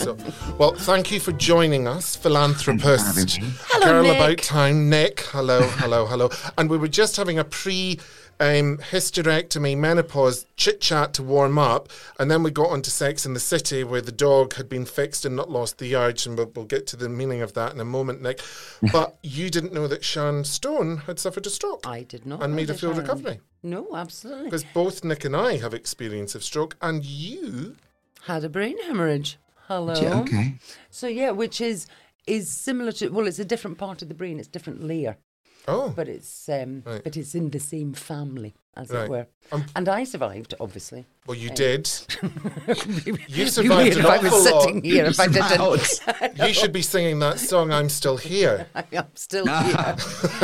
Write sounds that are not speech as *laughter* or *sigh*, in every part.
So, well, thank you for joining us, philanthropist, Hello, girl Nick. about town, Nick. Hello, hello, hello. And we were just having a pre um, hysterectomy menopause chit chat to warm up, and then we got on to Sex in the City, where the dog had been fixed and not lost the urge, and we'll, we'll get to the meaning of that in a moment, Nick. *laughs* But you didn't know that Sharon Stone had suffered a stroke I did not. and made a full recovery. No, absolutely. Because both Nick and I have experience of stroke, and you Had a brain hemorrhage. Hello. Okay. So yeah, which is is similar to well, it's a different part of the brain. It's different layer, Oh, but it's um, Right. but it's in the same family as Right. it were. Um, and I survived, obviously. well, you did. *laughs* You survived weird an if I was awful lot. sitting here if I didn't. *laughs* You should be singing that song, I'm Still Here. *laughs* I'm still here.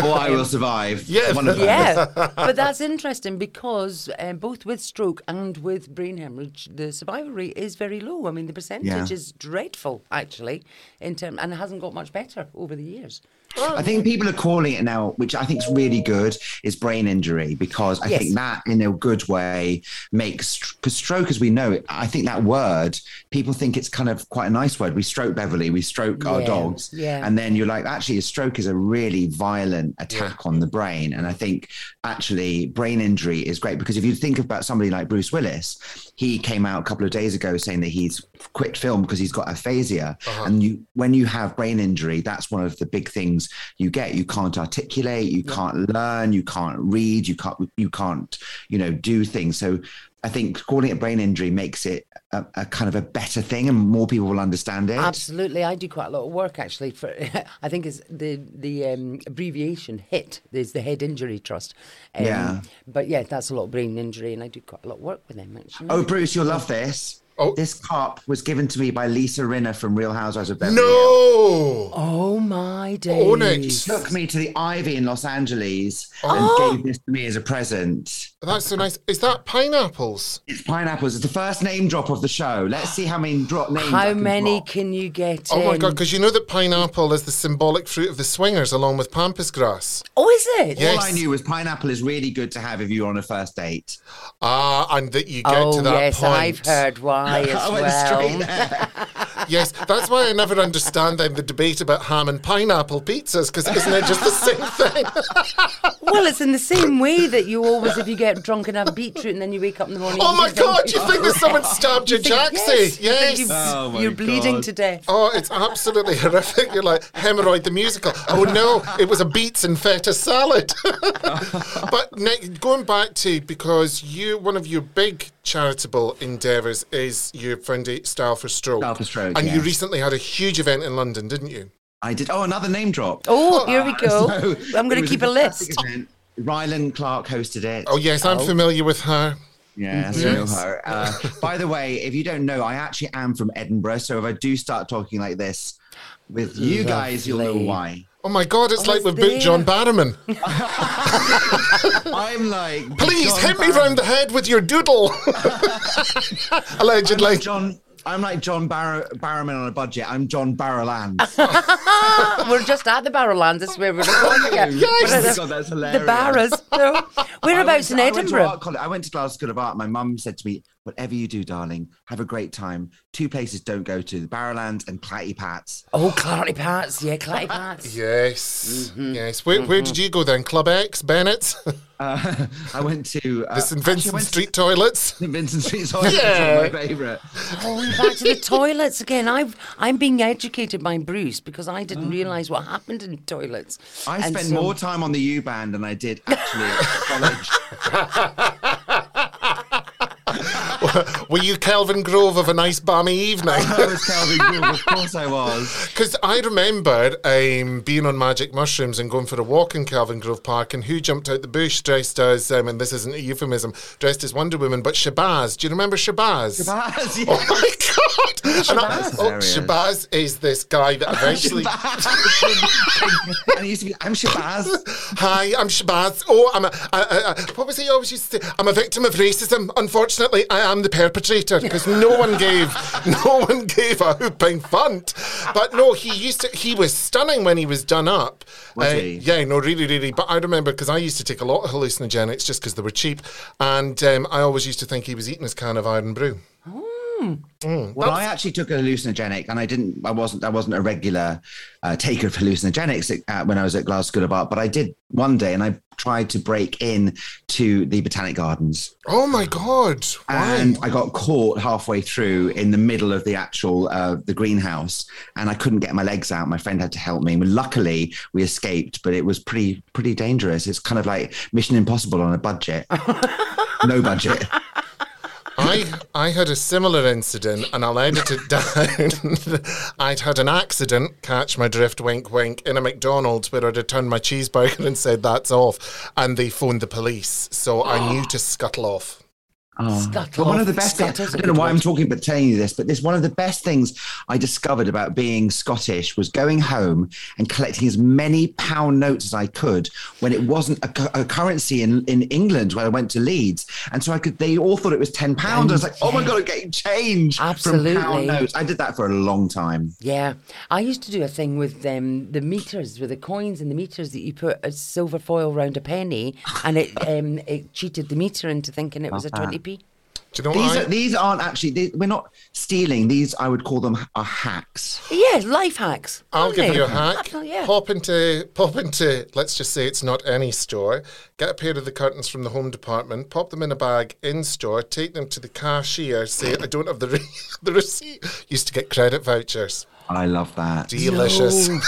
or I will survive. Yeah. One of yeah, but that's interesting because um, both with stroke and with brain hemorrhage, the survival rate is very low. I mean, the percentage Yeah. is dreadful, actually, in term, and it hasn't got much better over the years. I think people are calling it now, which I think is really good, is brain injury because I Yes. think that, in a good way, makes because stroke, as we know it, I think that word people think it's kind of quite a nice word. We stroke Beverly, we stroke our dogs, yeah. and then you're like, actually, a stroke is a really violent attack on the brain, and I think actually brain injury is great because if you think about somebody like Bruce Willis, he came out a couple of days ago saying that he's quit film because he's got aphasia, uh-huh. and you when you have brain injury, that's one of the big things you get. You can't articulate, you can't learn, you can't read, you can't you can't you know do things. So I think calling it brain injury makes it a, a kind of a better thing, and more people will understand it. Absolutely, I do quite a lot of work actually. For *laughs* I think it's the the um, abbreviation HIT is the Head Injury Trust. Um, Yeah. but yeah, that's a lot of brain injury, and I do quite a lot of work with them actually. Oh, Bruce, you'll love this. Oh. This cup was given to me by Lisa Rinna from Real Housewives of Beverly Hills. No! Oh my days! Onyx. Took me to the Ivy in Los Angeles Oh. and gave this to me as a present. That's so nice. Is that pineapples? It's pineapples. It's the first name drop of the show. Let's see how many drop names. I How can many drop. can you get? Oh my god, because you know that pineapple is the symbolic fruit of the swingers along with pampas grass. Oh, is it? Yeah. All I Yes. knew was pineapple is really good to have if you're on a first date. Ah, and that you get Oh to that yes, point. I've heard why *laughs* as I went well. *laughs* Yes, that's why I never understand then the debate about ham and pineapple pizzas, because isn't it just the same *laughs* thing? Well, it's in the same way that you always, if you get drunk and have beetroot, and then you wake up in the morning. oh my god, you think that someone stabbed your You think, jacksie? you think Yes. you've- Oh my you're bleeding God. to death. Oh, it's absolutely horrific. You're like hemorrhoid the musical. Oh no, it was a beets and feta salad. but Nick, going back to because you one of your big charitable endeavours is your foundation Style for Stroke. Style for Stroke, And you recently had a huge event in London, didn't you? I did. Oh, another name drop. Oh, here we go. *laughs* So, I'm going to keep a fantastic list. event. Rylan Clark hosted it. Oh yes, I'm familiar with her. Yes, I know her. Uh, by the way, if you don't know, I actually am from Edinburgh. So if I do start talking like this with you guys, you'll know why. Oh my god, it's Oh, like it's we booked John. Barrowman. *laughs* I'm like, *laughs* Please John hit me Barrow- round the head with your doodle. *laughs* Allegedly. John. I'm like John Barrow, Barrowman on a budget. I'm John Barrowland. we're just at the Barrowlands. That's where we're oh, going. Yeah. Yes. We're at Oh my the- God, that's The hilarious. Barras. No. Whereabouts in I went to Edinburgh? art college- I went to Glasgow School of Art. My mum said to me, "Whatever you do, darling, have a great time. Two places don't go to: the Barrowlands and Clatty Pats." Oh, Clarty Pats. Yeah, Clarty Pats. *laughs* Yes, Mm-hmm. yes. Where, where did you go then? Club X, Bennett's, *laughs* Uh, I went to uh, the St actually, I Vincent to Street toilets. *laughs* St Vincent Street. Toilet. Yeah. My favourite. Oh, we're back to the toilets again. I've I'm being educated by Bruce because I didn't realise what happened in toilets. Oh. I And spent so- more time on the U band than I did actually at college. *laughs* Were you Kelvin Grove of a nice balmy evening? *laughs* I was Kelvin Grove, of course I was. *laughs* Because I remember um, being on magic mushrooms and going for a walk in Kelvin Grove Park, and who jumped out the bush dressed as, um, and this isn't a euphemism, dressed as Wonder Woman, but Shabazz. Do you remember Shabazz? Shabazz, Oh my god! And I- Shabazz? oh. Shabazz is this guy that eventually. Shabazz. and he used to be, I'm Shabazz. Hi, I'm Shabazz. Oh, I'm a, I, I, I, what was he always used to say? I'm a victim of racism. Unfortunately, I am the perpetrator because no one gave *laughs* no one gave a whooping funt. But no, he used to. He was stunning when he was done up. Was Uh, he? Yeah, no, really, really. But I remember because I used to take a lot of hallucinogenics just because they were cheap, and um, I always used to think he was eating his can of Irn-Bru. Well, I actually took a hallucinogenic, and I didn't. I wasn't. I wasn't a regular uh, taker of hallucinogenics at, when I was at Glasgow School of Art, but I did one day, and I tried to break in to the Botanic Gardens, Oh my god! Why? and I got caught halfway through in the middle of the actual uh, the greenhouse, and I couldn't get my legs out. My friend had to help me. Luckily, we escaped, but it was pretty pretty dangerous. It's kind of like Mission Impossible on a budget. *laughs* no budget. I I had a similar incident, and I'll edit it *laughs* down. I'd had an accident, catch my drift, wink, wink, in a McDonald's where I'd turned my cheeseburger and said that's off, and they phoned the police, so I knew to scuttle off. Oh. But one of the best Scuttle's don't know why I'm talking about telling you this, but this one of the best things I discovered about being Scottish was going home and collecting as many pound notes as I could when it wasn't a, a currency in, in England when I went to Leeds. And so I could, they all thought it was 10 pounds. I was like, oh my God, I'm getting change from Absolutely. pound notes. I did that for a long time. Yeah, I used to do a thing with um, the meters, with the coins and the meters that you put a silver foil round a penny, and it um, it cheated the meter into thinking it was a twenty p. Do you know These, what? I, are, these aren't actually, they, we're not stealing. These, I would call them, are hacks. Yeah, life hacks. I'll give they? you a hack. Oh, yeah. Pop into pop into let's just say it's not any store. Get a pair of the curtains from the home department, pop them in a bag in store, take them to the cashier, say I don't have the re- *laughs* the receipt. Used to get credit vouchers. I love that. Delicious. No.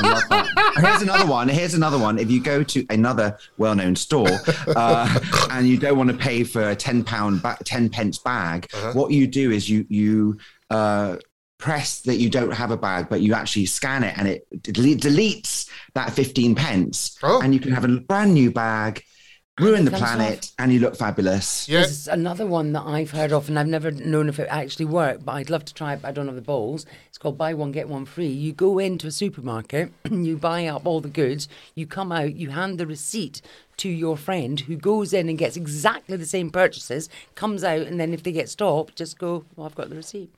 I love that. Here's another one. Here's another one. If you go to another well-known store uh, *laughs* and you don't want to pay for a ten pound, ba- ten pence bag, Uh-huh. what you do is you you uh, press that you don't have a bag, but you actually scan it and it delete, deletes that fifteen pence, Oh. and you can have a brand new bag. Ruin the comes planet, and you look fabulous. Yeah. There's another one that I've heard of, and I've never known if it actually worked, but I'd love to try it. But I don't have the balls. It's called buy one get one free. You go into a supermarket, *clears throat* you buy up all the goods, you come out, you hand the receipt to your friend who goes in and gets exactly the same purchases, comes out, and then if they get stopped, just go, well, I've got the receipt.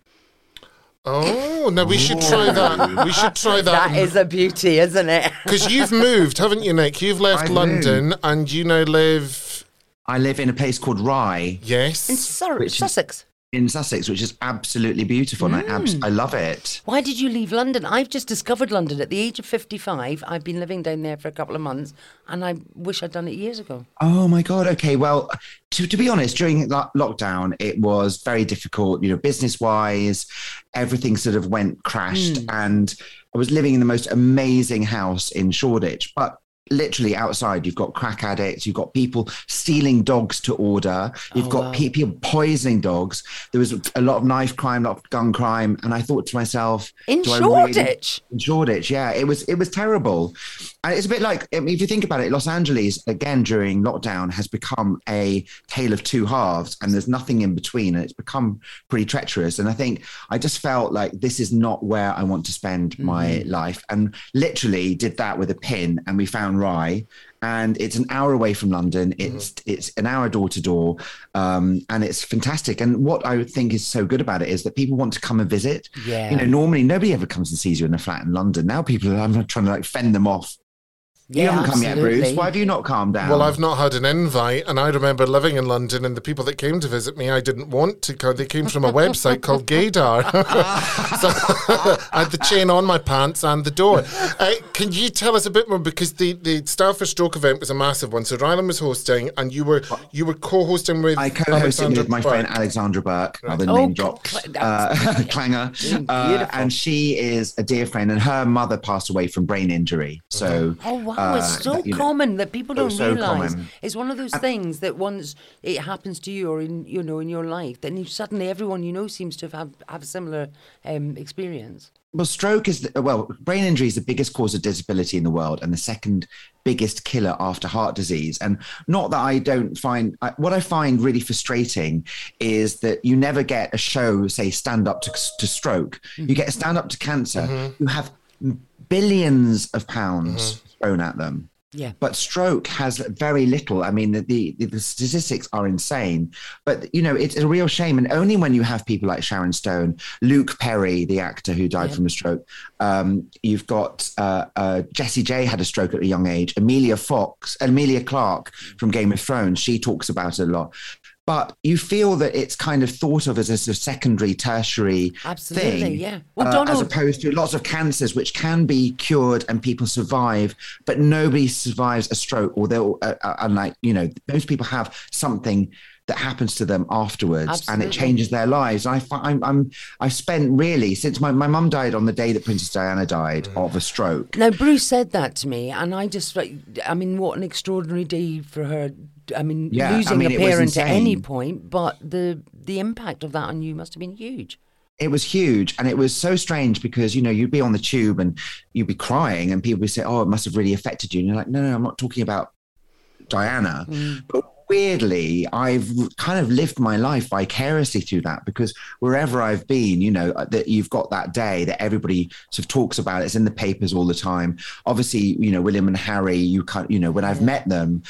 Oh, no, we should try that. We should try that. That is a beauty, isn't it? Because you've moved, haven't you, Nick? You've left I've London and you now live. I live in a place called Rye In Yes. Sur- Which is- Sussex. In Sussex, which is absolutely beautiful, and I, abs- mm. I love it. Why did you leave London? I've just discovered London at the age of 55. I've been living down there for a couple of months, and I wish I'd done it years ago. Oh my god. Okay. Well, to, to be honest, during lo- lockdown, it was very difficult. You know, business wise, everything sort of went crashed, mm. and I was living in the most amazing house in Shoreditch, but. Literally outside, you've got crack addicts, you've got people stealing dogs to order, you've Oh, got wow. pe- people poisoning dogs. There was a lot of knife crime, a lot of gun crime, and I thought to myself, In I really- Shoreditch? in Shoreditch, yeah, it was it was terrible. And it's a bit like, I mean, if you think about it, Los Angeles, again, during lockdown, has become a tale of two halves and there's nothing in between. And it's become pretty treacherous. And I think I just felt like this is not where I want to spend my Mm-hmm. life. And literally did that with a pin. And we found Rye. And it's an hour away from London. It's it's an hour door to door, um, and it's fantastic. And what I think is so good about it is that people want to come and visit. Yeah. You know, normally nobody ever comes and sees you in a flat in London. Now people, are, I'm trying to like fend them off you Yeah, haven't come yet, Bruce. Why have you not calmed down? Well, I've not had an invite, and I remember living in London, and the people that came to visit me, I didn't want to come. They came from a website called Gaydar. *laughs* so *laughs* I had the chain on my pants and the door. Uh, can you tell us a bit more? Because the, the Style for Stroke event was a massive one. So Rylan was hosting, and you were you were co-hosting with I co-hosted Alexandra with my Burke. friend Alexandra Burke, another Oh, name drop, cl- uh, *laughs* clanger, uh, and she is a dear friend, and her mother passed away from brain injury. So, Oh wow, uh, it's so you know, common that people oh, don't so realise. common. It's one of those things that once it happens to you or in you know in your life, then you, suddenly everyone you know seems to have have, have a similar um, experience. Well, stroke is the, well, brain injury is the biggest cause of disability in the world, and the second biggest killer after heart disease. And not that I don't find I, what I find really frustrating is that you never get a show say stand up to, to stroke. You get a stand up to cancer. You have billions of pounds thrown at them. Yeah. But stroke has very little. I mean, the, the, the statistics are insane. But, you know, it's a real shame. And only when you have people like Sharon Stone, Luke Perry, the actor who died from a stroke, um, you've got uh, uh, Jessie J had a stroke at a young age, Amelia Fox, Emilia Clarke from Game of Thrones, she talks about it a lot. But you feel that it's kind of thought of as a sort of secondary, tertiary Absolutely, thing, yeah. Well, uh, as opposed to lots of cancers which can be cured and people survive, but nobody survives a stroke. Or they'll, uh, uh, unlike you know, most people have something that happens to them afterwards, and it changes their lives. I fi- I'm, I'm I've spent really since my my mum died on the day that Princess Diana died of a stroke. Now Bruce said that to me, and I just like, I mean, what an extraordinary day for her. I mean, Yeah, I losing mean, a parent at any point, but the the impact of that on you must have been huge. it was huge and it was so strange because you know you'd be on the tube and you'd be crying and people would say oh it must have really affected you. And you're like no no i'm not talking about diana. Mm. But weirdly i've kind of lived my life vicariously through that because wherever i've been you know uh, that you've got that day that everybody sort of talks about it's in the papers all the time. Obviously you know william and harry you can't you know when i've met them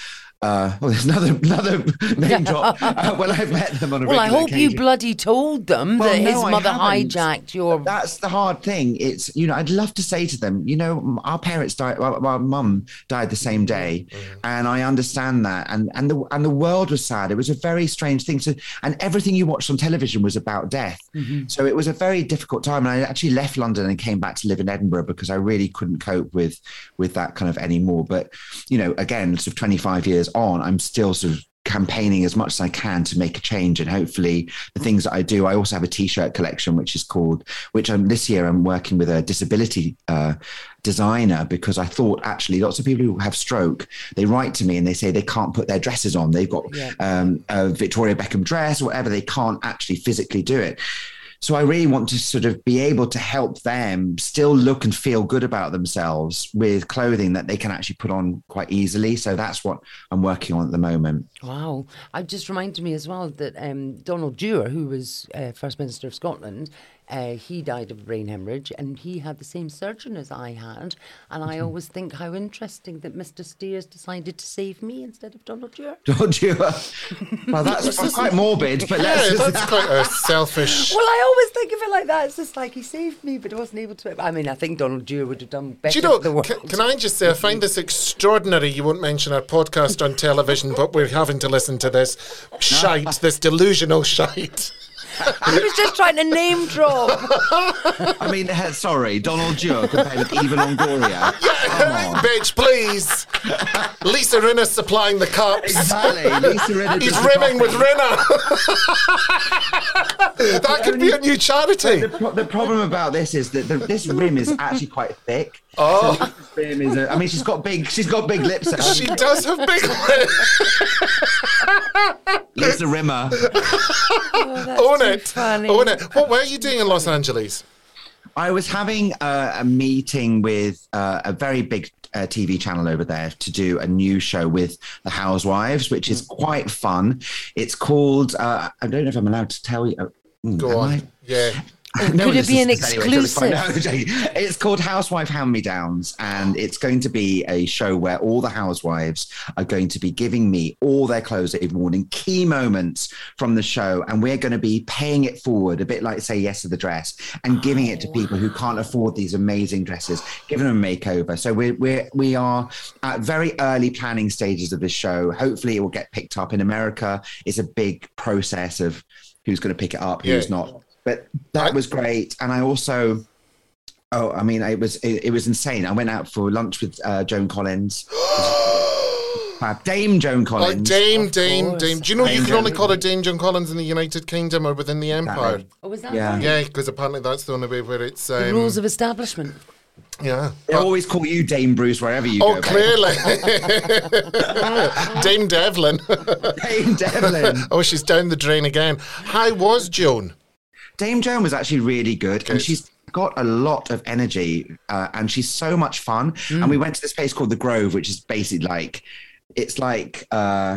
uh, *laughs* well, there's another another name drop. *laughs* Uh, when I've met them on a Well, I regular hope you bloody told them Well, that his no, I mother hijacked your. That's the hard thing. It's you know I'd love to say to them, you know, our parents died, well, our mum died the same day, and I understand that, and and the and the world was sad. It was a very strange thing. So and everything you watched on television was about death. So it was a very difficult time. And I actually left London and came back to live in Edinburgh because I really couldn't cope with with that kind of anymore. But you know, again, sort of 25 years on, I'm still sort of campaigning as much as I can to make a change. And hopefully, the things that I do, I also have a T-shirt collection, which is called, which I'm this year I'm working with a disability uh, designer because I thought actually lots of people who have stroke, they write to me and they say they can't put their dresses on. They've got Yeah. um, a Victoria Beckham dress whatever. They can't actually physically do it. So I really want to sort of be able to help them still look and feel good about themselves with clothing that they can actually put on quite easily. So that's what I'm working on at the moment. Wow. It just reminded me as well that um, Donald Dewar, who was uh, First Minister of Scotland, uh, he died of a brain hemorrhage and he had the same surgeon as I had. And I always think how interesting that Mr. Steers decided to save me instead of Donald Dewar. *laughs* Don't you? well, that's *laughs* quite morbid, but Yeah, let's that's quite a selfish. Well, I always think of it like that. It's just like he saved me, but wasn't able to. I mean, I think Donald Dewar would have done better Do you know, the world. can, can I just say, I find this extraordinary. You won't mention our podcast on television, but we're having to listen to this *laughs* shite, this delusional shite. He was just trying to name drop. I mean, sorry, Donald Dewar compared with Eva Longoria. Come on. Bitch, please. Lisa Rinna's supplying the cups. Exactly. Lisa Rinna He's does the rimming with coffee. Rinna. *laughs* that could be a new charity. The, pro- the problem about this is that the, this rim is actually quite thick. Oh. So Lisa's rim is. A, I mean, she's got big. She's got big lips. at She does have big lips. Lisa Rimmer. Oh, Own too it. funny. Own it. What were you doing in Los Angeles? I was having a, a meeting with uh, a very big uh, TV channel over there to do a new show with the Housewives, which is quite fun. It's called, uh, I don't know if I'm allowed to tell you. uh, mm, Go on. I? Yeah. No Could it be an listens anyway, it's fine. exclusive? No, *laughs* it's called Housewife Hand Me Downs, and it's going to be a show where all the housewives are going to be giving me all their clothes they've worn in key moments from the show, and we're going to be paying it forward, a bit like say yes to the dress, and giving it to oh. people who can't afford these amazing dresses, giving them a makeover. So we're we're we are at very early planning stages of this show. Hopefully, it will get picked up in America. It's a big process of who's going to pick it up, who's Yeah. not. But that was great, and I also. Oh, I mean, it was it, it was insane. I went out for lunch with uh, Joan Collins, *gasps* Dame Joan Oh, Collins. Dame, Dame, course. Dame. Do you know you Dame can only call her Dame Joan Collins in the United Kingdom or within the Empire? Oh, was that Yeah. right? Yeah, because apparently that's the only way where it's. Um, The rules of establishment. yeah. They always call you Dame Bruce wherever you Oh, go. babe. clearly. *laughs* *laughs* Dame Devlin. Dame Devlin. *laughs* oh, she's down the drain again. How was Joan? Dame Joan was actually really good, and she's got a lot of energy, uh, and she's so much fun. Mm. And we went to this place called the Grove, which is basically like, it's like uh,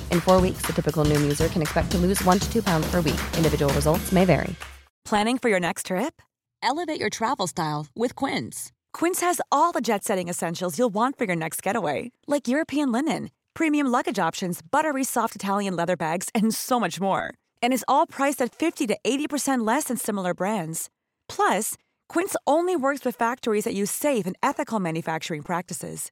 In four weeks, the typical Noom user can expect to lose one to two pounds per week. Individual results may vary. Planning for your next trip? Elevate your travel style with Quince. Quince has all the jet setting essentials you'll want for your next getaway, like European linen, premium luggage options, buttery soft Italian leather bags, and so much more. And is all priced at 50 to 80% less than similar brands. Plus, Quince only works with factories that use safe and ethical manufacturing practices.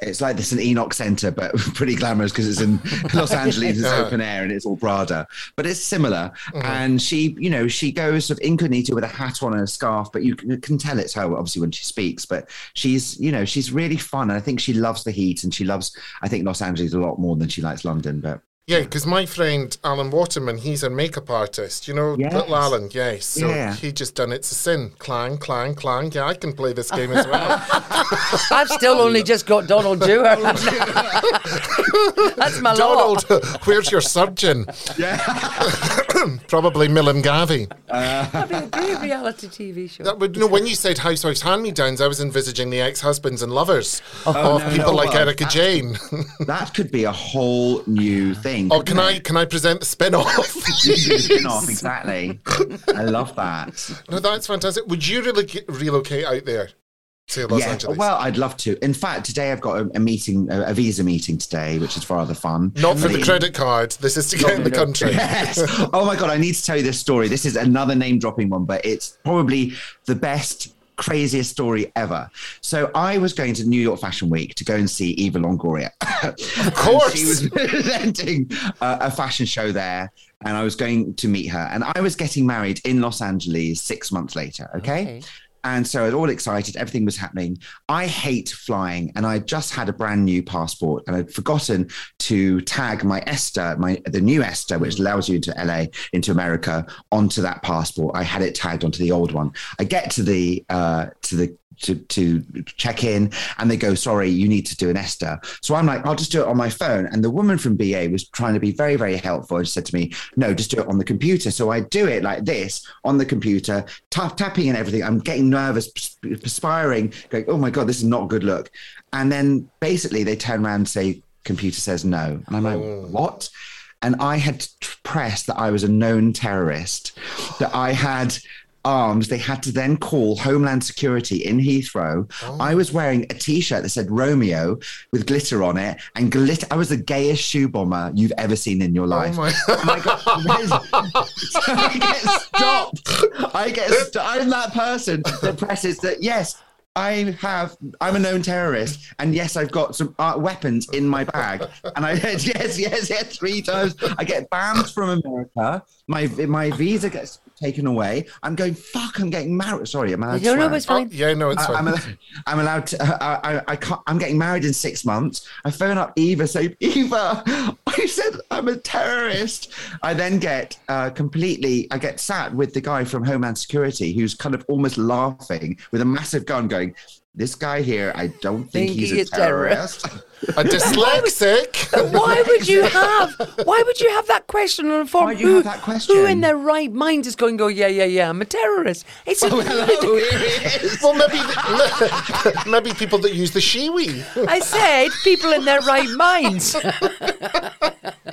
It's like this an Enoch Center, but *laughs* pretty glamorous because it's in *laughs* Los Angeles. It's uh-huh. open air and it's all Prada, but it's similar. Uh-huh. And she, you know, she goes sort of incognito with a hat on and a scarf, but you can, you can tell it's her obviously when she speaks. But she's, you know, she's really fun. And I think she loves the heat and she loves, I think Los Angeles a lot more than she likes London. But Yeah, because my friend Alan Waterman, he's a makeup artist. You know, Yes. little Alan, yes. So Yeah. he just done It's a Sin. Clang, clang, clang. Yeah, I can play this game as well. *laughs* I've still *laughs* oh, only just got Donald Dewar. *laughs* That's my law. Donald, where's your surgeon? yeah, *coughs* Probably Millam Gavi. That'd be a great reality TV show. That would, you know, when you said Housewives Hand Me Downs, I was envisaging the ex husbands and lovers oh, of Oh, no, people no, like well, Erika that- Jayne. that could be a whole new thing. oh, couldn't can I can I present the spin off? *laughs* The spin-off, exactly. I love that. no, that's fantastic. Would you really relocate out there to Los yeah, Angeles? well, I'd love to. In fact, today I've got a, a meeting, a, a visa meeting today, which is rather fun. Not for the But- credit card. This is to get in the country. *laughs* Yes. Oh my god, I need to tell you this story. This is another name dropping one, but it's probably the best, craziest story ever. So I was going to New York Fashion Week to go and see Eva Longoria. *laughs* Of course. she was *laughs* presenting uh, a fashion show there, and I was going to meet her. And I was getting married in Los Angeles six months later. Okay. Okay. And so I was all excited. Everything was happening. I hate flying, and I just had a brand new passport, and I'd forgotten to tag my ESTA, my the new ESTA, which allows you into LA, into America, onto that passport. I had it tagged onto the old one. I get to the uh, to the to, to check in and they go, sorry, you need to do an ESTA. So I'm like, I'll just do it on my phone. And the woman from BA was trying to be very, very helpful and said to me, no, just do it on the computer. So I do it like this on the computer, tap, tapping and everything. I'm getting nervous, perspiring, going, oh my God, this is not a good look. And then basically they turn around and say, computer says no. And I'm like, oh. what? And I had pressed that I was a known terrorist, that I had arms, they had to then call Homeland Security in Heathrow. Oh. I was wearing a T-shirt that said Romeo with glitter on it, and glitter. I was the gayest shoe bomber you've ever seen in your oh life. Oh my, I got, *laughs* *laughs* I get stopped. I get. St- I'm that person that presses that. Yes, I have, I'm a known terrorist, and yes, I've got some uh, weapons in my bag. And I said *laughs* yes, yes, yes, three times. I get banned from America. My my visa gets taken away. I'm going, fuck, I'm getting married. Sorry, I'm allowed You don't know what's fine. Oh, yeah, no, it's I, fine. I'm, allowed, I'm allowed to. Uh, I, I can't. I'm getting married in six months. I phone up Eva, say, Eva, *laughs* I said I'm a terrorist. I then get uh, completely. I get sat with the guy from Homeland Security, who's kind of almost laughing with a massive gun, going, "This guy here, I don't think, Think he's he a terrorist." terrorist." *laughs* a dyslexic. Why would you have? Why would you have that question on a form? Why do you who, have that question? Who in their right mind is going? to Go, yeah, yeah, yeah. I'm a terrorist. It's oh, a, *laughs* oh, hello, here he is. well, maybe *laughs* maybe people that use the shiwi. *laughs* I said people in their right minds.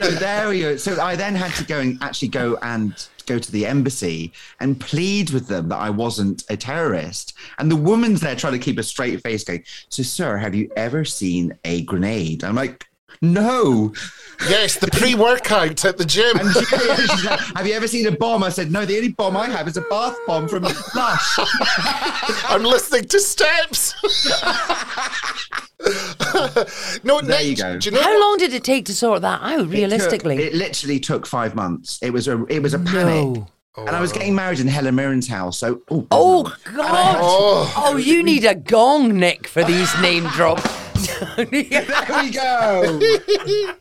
So there we go. So I then had to go and actually go and go to the embassy and plead with them that I wasn't a terrorist. And the woman's there trying to keep a straight face, going, "So, sir, have you ever seen a grenade?" I'm like, "No." Yes, the pre-workout at the gym. And she, she's like, have you ever seen a bomb? I said, no, the only bomb I have is a bath bomb from Lush. *laughs* I'm listening to steps. *laughs* no, There Nick, you go. Do you know How what? long did it take to sort that out? It took- Realistically, it, literally took five months. It was a it was a panic. No. And oh. I was getting married in Helen Mirren's house. So oh, Oh God. God! Oh. Oh, you need a gong, Nick, for these name drops. *laughs* there we go. *laughs*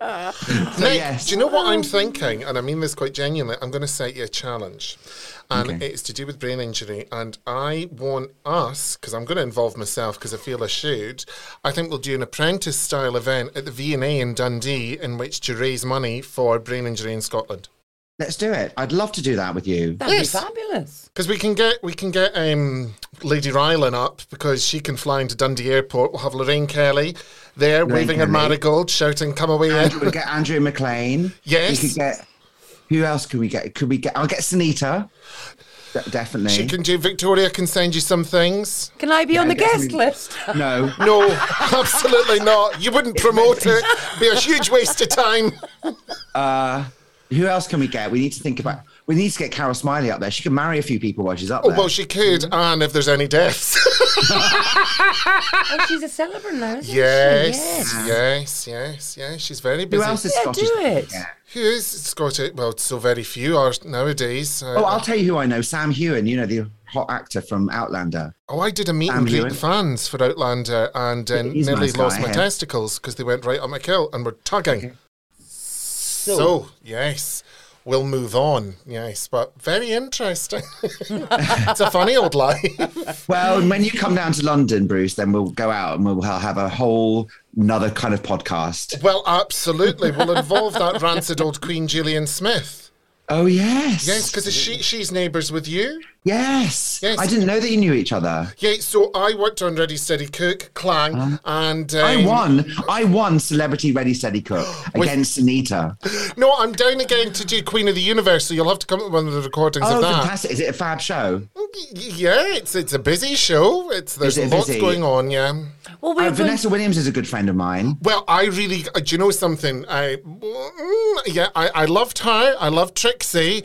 Nick, yes. do you know what I'm thinking? And I mean this quite genuinely. I'm going to set you a challenge. And Okay. it's to do with brain injury. And I want us, because I'm going to involve myself because I feel I should, I think we'll do an apprentice style event at the V&A in Dundee in which to raise money for brain injury in Scotland. Let's do it. I'd love to do that with you. That'd Yes. be fabulous. Because we can get we can get um, Lady Rylan up because she can fly into Dundee Airport. We'll have Lorraine Kelly there waving her Kelly. marigold, shouting, "Come away!" Andrew, we'll get Andrew McLean. Yes. We could get. Who else can we get? Could we get? I'll get Sunita. De- definitely. She can do. Victoria can send you some things. Can I be on the guest some- list? *laughs* No. No, absolutely not. You wouldn't promote it. Be a huge waste of time. Who else can we get? We need to think about. We need to get Carol Smillie up there. She can marry a few people while she's up Oh there. well, she could, and if there's any deaths. Oh, she's a celebrant now, isn't yes, she? yes, yes, yes. She's very busy. Who busy. else is Yeah, Scottish? do it. Yeah. Who is Scottish? Well, so very few are nowadays. Uh, Oh, I'll tell you who I know. Sam Heughan. You know the hot actor from Outlander. Oh, I did a meet Sam and greet Heughan. fans for Outlander and uh, nearly nice lost guy, my yeah. testicles because they went right on my kill and were tugging. So, oh, yes, we'll move on. Yes, but very interesting. *laughs* it's a funny old life. Well, when you come down to London, Bruce, then we'll go out and we'll have a whole another kind of podcast. Well, absolutely. We'll involve that rancid old Queen Gillian Smith. Oh yes, Yes, because she she's neighbours with you. Yes. Yes. I didn't know that you knew each other. Yeah, so I worked on Ready Steady Cook, Clang, and um, I won. I won Celebrity Ready Steady Cook *gasps* against Anita. *gasps* No, I'm down again to do Queen of the Universe, so you'll have to come to one of the recordings Oh, of that. fantastic! Is it a fab show? Yeah, it's it's a busy show. It's there's it lots busy? going on. Yeah. Well, we're Uh, going- Vanessa Williams is a good friend of mine. Well, I really, uh, do you know something? I, mm, yeah, I, I loved her. I loved Trixie.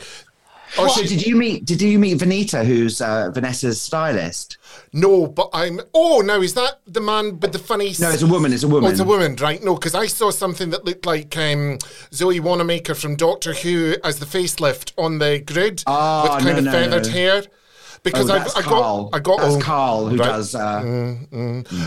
Oh, So did you meet? Did you meet Vanita, who's uh, Vanessa's stylist? no, but I'm. Oh, now is that the man with the funny? No, it's a woman. It's a Oh, woman. it's a woman, right? No, because I saw something that looked like um, Zoe Wanamaker from Doctor Who as the facelift on the grid Ah, with kind no, of no, feathered no. hair. because oh, that's I got Carl. I got that's oh, Carl who right. does. Uh,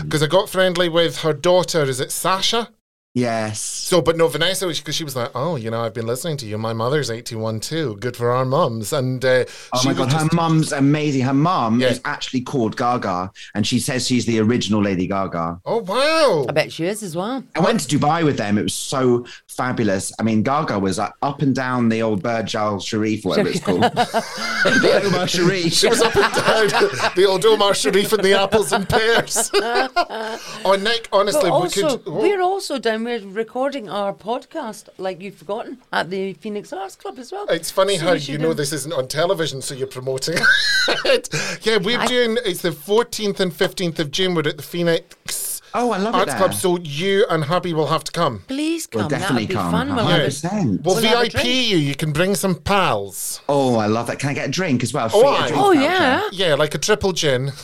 because I got friendly with her daughter. Is it Sasha? Yes. So, but no, Vanessa, because she was like, "Oh, you know, I've been listening to you. My mother's eighty-one too. Good for our mums." And uh, Oh my was god, her just- mum's amazing. Her mum Yeah. is actually called Gaga, and she says she's the original Lady Gaga. Oh wow! I bet she is as well. I went to Dubai with them. It was so fabulous. I mean, Gaga was like up and down the old Burj Al Sharif, whatever it's called. *laughs* the Omar Sharif. She was up and down the old Omar Sharif and the apples and pears. *laughs* oh, Nick, honestly, But we also, could. we're also down. We're recording our podcast, like you've forgotten, at the Phoenix Arts Club as well. It's funny So how we you know this isn't on television, so you're promoting *laughs* it. yeah, we're doing. It's the 14th and 15th of June. We're at the Phoenix Oh, I love it Arts there. Club, so you and hubby will have to come. Please come. We'll definitely That'll be come. fun. We'll have a- 100%. We'll, We'll VIP you. You can bring some pals. Oh, I love that. Can I get a drink as well? Oh, Free aye. a drink Oh yeah. Yeah, like a triple gin, *laughs* *laughs*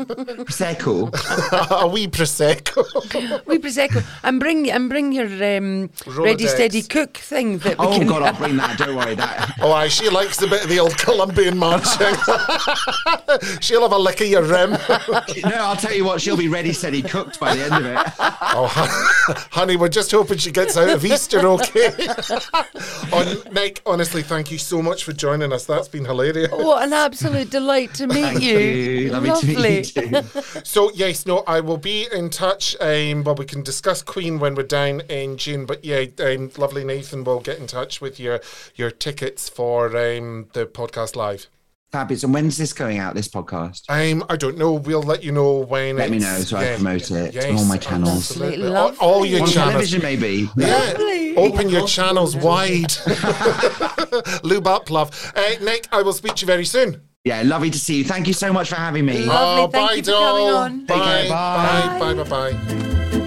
Prosecco. a wee prosecco. *laughs* We prosecco and bring and bring your um, ready steady cook thing that we Oh can. God, I'll bring that. Don't worry. That Oh, aye, she likes a bit of the old Colombian marching. She'll have a lick of your rim. no, I'll tell you what. She'll be ready, steady, cooked by the end of it. *laughs* Oh, *laughs* honey, we're just hoping she gets out of Easter okay. *laughs* oh, Nick, honestly, thank you so much for joining us. That's been hilarious. What an absolute delight to meet Thank you. you. Lovely to meet you. So, yes, no, I will be in touch. Um, well, we can discuss Queen when we're down in June. But yeah, um, lovely Nathan will get in touch with your your tickets for um, the podcast live. Fabulous. And when's this going out? This podcast? Um, I don't know. We'll let you know when. Let me know so I yeah, promote it yes, on all my channels. absolutely. Lovely. All, all your On channels. television, maybe. Yeah, open your channels wide. *laughs* Lube up, love. Uh, Nick, I will speak to you very soon. Yeah, lovely to see you. Thank you so much for having me. Lovely, oh, thank bye, you for coming on. Bye, Take care, bye, bye. bye, bye, bye.